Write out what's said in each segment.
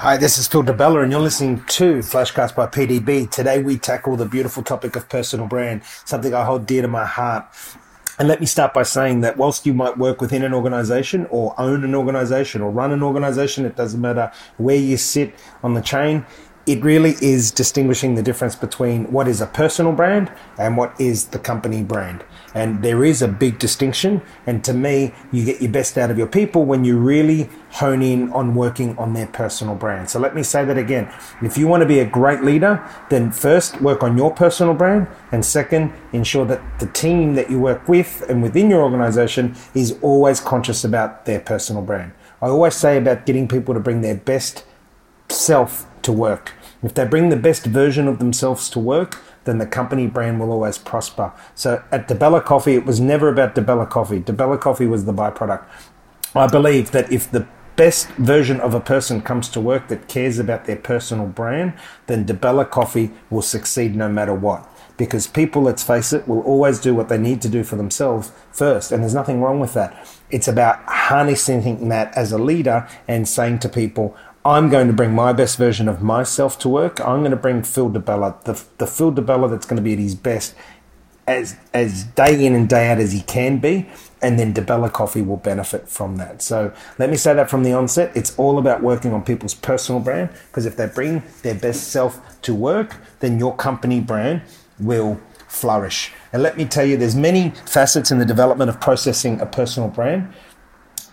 Hi, this is Phil Di Bella, and you're listening to Flashcast by PDB. Today, we tackle the beautiful topic of personal brand, something I hold dear to my heart. And let me start by saying that whilst you might work within an organization or own an organization or run an organization, it doesn't matter where you sit on the chain, it really is distinguishing the difference between what is a personal brand and what is the company brand. And there is a big distinction. And to me, you get your best out of your people when you really hone in on working on their personal brand. So let me say that again. If you want to be a great leader, then first work on your personal brand. And second, ensure that the team that you work with and within your organization is always conscious about their personal brand. I always say about getting people to bring their best self to work. If they bring the best version of themselves to work, then the company brand will always prosper. So at Di Bella Coffee, it was never about Di Bella Coffee. Di Bella Coffee was the byproduct. I believe that if the best version of a person comes to work that cares about their personal brand, then Di Bella Coffee will succeed no matter what. Because people, let's face it, will always do what they need to do for themselves first. And there's nothing wrong with that. It's about harnessing that as a leader and saying to people, I'm going to bring my best version of myself to work. I'm going to bring Phil Di Bella, the, the Phil Di Bella that's going to be at his best as, as day in and day out as he can be. And then Di Bella Coffee will benefit from that. So let me say that from the onset. It's all about working on people's personal brand because if they bring their best self to work, then your company brand will flourish. And let me tell you, there's many facets in the development of processing a personal brand.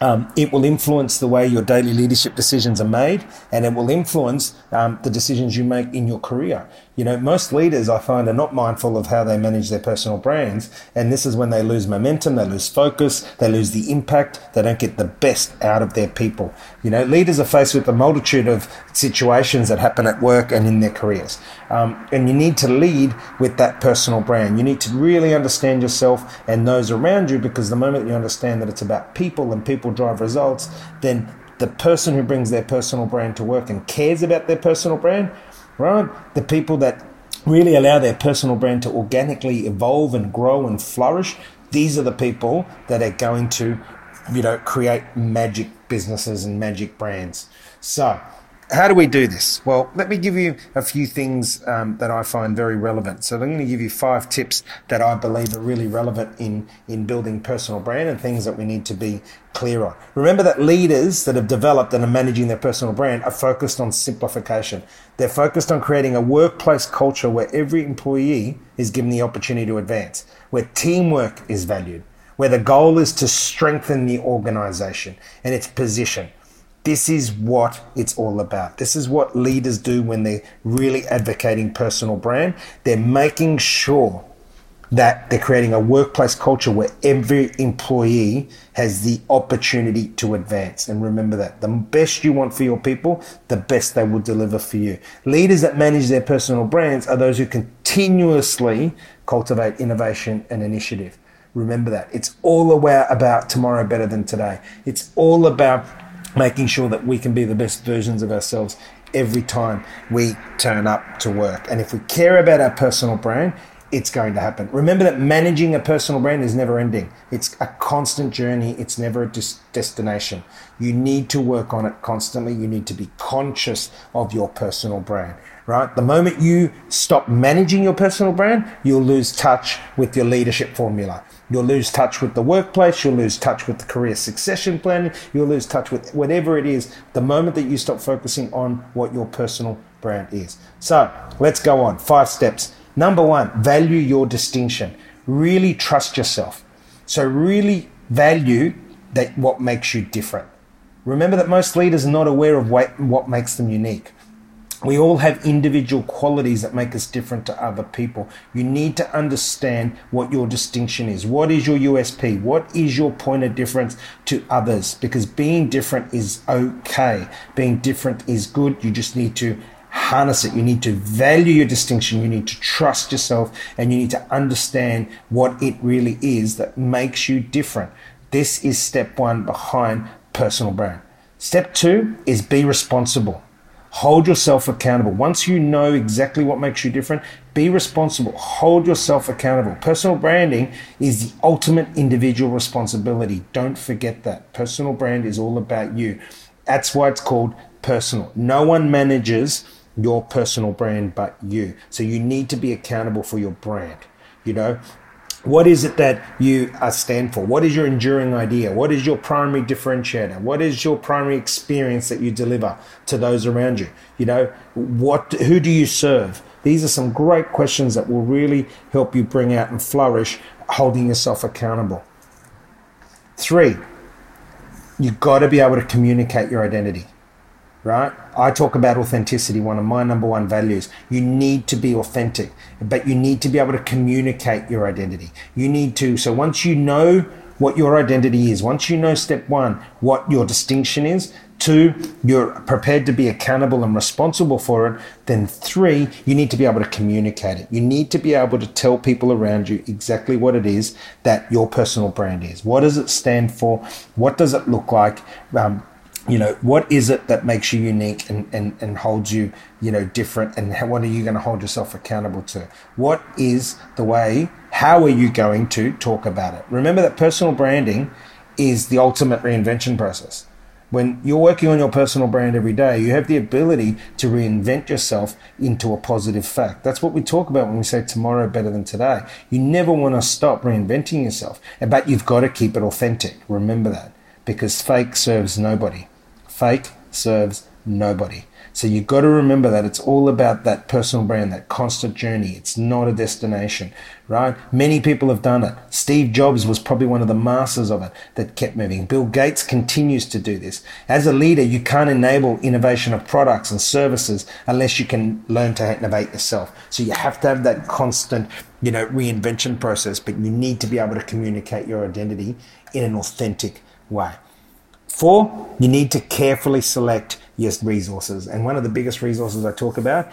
Um, it will influence the way your daily leadership decisions are made, and it will influence um, the decisions you make in your career. You know, most leaders I find are not mindful of how they manage their personal brands, and this is when they lose momentum, they lose focus, they lose the impact, they don't get the best out of their people. You know, leaders are faced with a multitude of situations that happen at work and in their careers, um, and you need to lead with that personal brand. You need to really understand yourself and those around you, because the moment you understand that it's about people and people drive results, then the person who brings their personal brand to work and cares about their personal brand, right? The people that really allow their personal brand to organically evolve and grow and flourish, these are the people that are going to, you know, create magic businesses and magic brands. So, how do we do this? Well, let me give you a few things um, that I find very relevant. So, I'm going to give you five tips that I believe are really relevant in, in building personal brand and things that we need to be clear on. Remember that leaders that have developed and are managing their personal brand are focused on simplification. They're focused on creating a workplace culture where every employee is given the opportunity to advance, where teamwork is valued, where the goal is to strengthen the organization and its position this is what it's all about. This is what leaders do when they're really advocating personal brand. They're making sure that they're creating a workplace culture where every employee has the opportunity to advance. And remember that the best you want for your people, the best they will deliver for you. Leaders that manage their personal brands are those who continuously cultivate innovation and initiative. Remember that. It's all about tomorrow better than today. It's all about making sure that we can be the best versions of ourselves every time we turn up to work. And if we care about our personal brand, it's going to happen. Remember that managing a personal brand is never ending. It's a constant journey. It's never a des- destination. You need to work on it constantly. You need to be conscious of your personal brand, right? The moment you stop managing your personal brand, you'll lose touch with your leadership formula. You'll lose touch with the workplace. You'll lose touch with the career succession planning. You'll lose touch with whatever it is the moment that you stop focusing on what your personal brand is. So let's go on. Five steps. Number one, value your distinction. Really trust yourself. So really value that what makes you different. Remember that most leaders are not aware of what makes them unique. We all have individual qualities that make us different to other people. You need to understand what your distinction is. What is your USP? What is your point of difference to others? Because being different is okay. Being different is good. You just need to harness it. You need to value your distinction. You need to trust yourself and you need to understand what it really is that makes you different. This is step one behind personal brand. Step two is be responsible. Hold yourself accountable. Once you know exactly what makes you different, be responsible. Hold yourself accountable. Personal branding is the ultimate individual responsibility. Don't forget that. Personal brand is all about you. That's why it's called personal. No one manages your personal brand but you. So you need to be accountable for your brand. You know, what is it that you uh, stand for? What is your enduring idea? What is your primary differentiator? What is your primary experience that you deliver to those around you? You know, what, who do you serve? These are some great questions that will really help you bring out and flourish holding yourself accountable. Three, you've got to be able to communicate your identity right? I talk about authenticity, one of my number one values. You need to be authentic, but you need to be able to communicate your identity. You need to, so once you know what your identity is, once you know step one, what your distinction is, two, you're prepared to be accountable and responsible for it, then three, you need to be able to communicate it. You need to be able to tell people around you exactly what it is that your personal brand is. What does it stand for? What does it look like? Um, you know what is it that makes you unique and, and, and holds you you know different? And how, what are you going to hold yourself accountable to? What is the way how are you going to talk about it? Remember that personal branding is the ultimate reinvention process. When you're working on your personal brand every day you have the ability to reinvent yourself into a positive fact. That's what we talk about when we say tomorrow better than today. You never want to stop reinventing yourself but you've got to keep it authentic. Remember that because fake serves nobody Fake serves nobody. So you've got to remember that it's all about that personal brand, that constant journey. It's not a destination, right? Many people have done it. Steve Jobs was probably one of the masters of it that kept moving. Bill Gates continues to do this. As a leader, you can't enable innovation of products and services unless you can learn to innovate yourself. So you have to have that constant, you know, reinvention process, but you need to be able to communicate your identity in an authentic way. Four, you need to carefully select your resources. And one of the biggest resources I talk about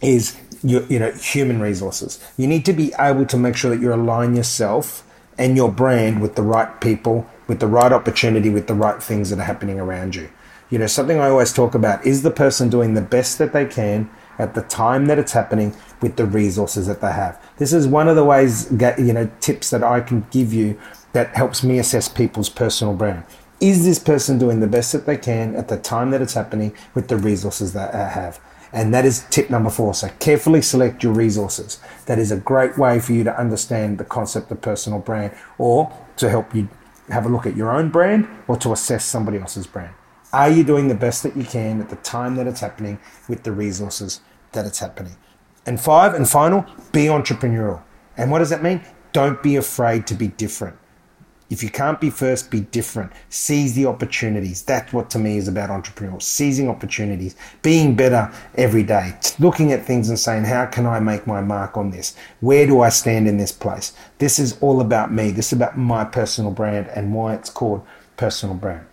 is your, you know, human resources. You need to be able to make sure that you align yourself and your brand with the right people, with the right opportunity, with the right things that are happening around you. You know, something I always talk about is the person doing the best that they can at the time that it's happening with the resources that they have. This is one of the ways, you know, tips that I can give you that helps me assess people's personal brand is this person doing the best that they can at the time that it's happening with the resources that I have? And that is tip number four. So carefully select your resources. That is a great way for you to understand the concept of personal brand or to help you have a look at your own brand or to assess somebody else's brand. Are you doing the best that you can at the time that it's happening with the resources that it's happening? And five and final, be entrepreneurial. And what does that mean? Don't be afraid to be different. If you can't be first, be different. Seize the opportunities. That's what to me is about entrepreneurial. Seizing opportunities, being better every day, looking at things and saying, how can I make my mark on this? Where do I stand in this place? This is all about me. This is about my personal brand and why it's called personal brand.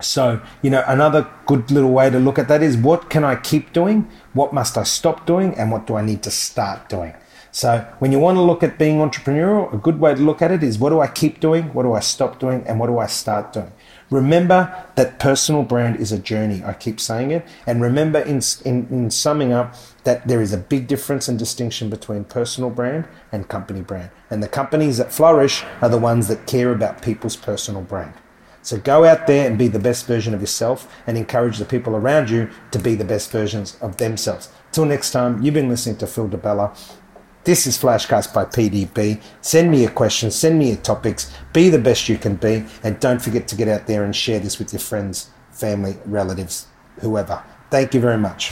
So, you know, another good little way to look at that is what can I keep doing? What must I stop doing? And what do I need to start doing? So when you want to look at being entrepreneurial, a good way to look at it is what do I keep doing? What do I stop doing? And what do I start doing? Remember that personal brand is a journey. I keep saying it. And remember in, in, in summing up that there is a big difference and distinction between personal brand and company brand. And the companies that flourish are the ones that care about people's personal brand. So go out there and be the best version of yourself and encourage the people around you to be the best versions of themselves. Till next time, you've been listening to Phil Di Bella. This is Flashcast by PDB. Send me your questions, send me your topics, be the best you can be, and don't forget to get out there and share this with your friends, family, relatives, whoever. Thank you very much.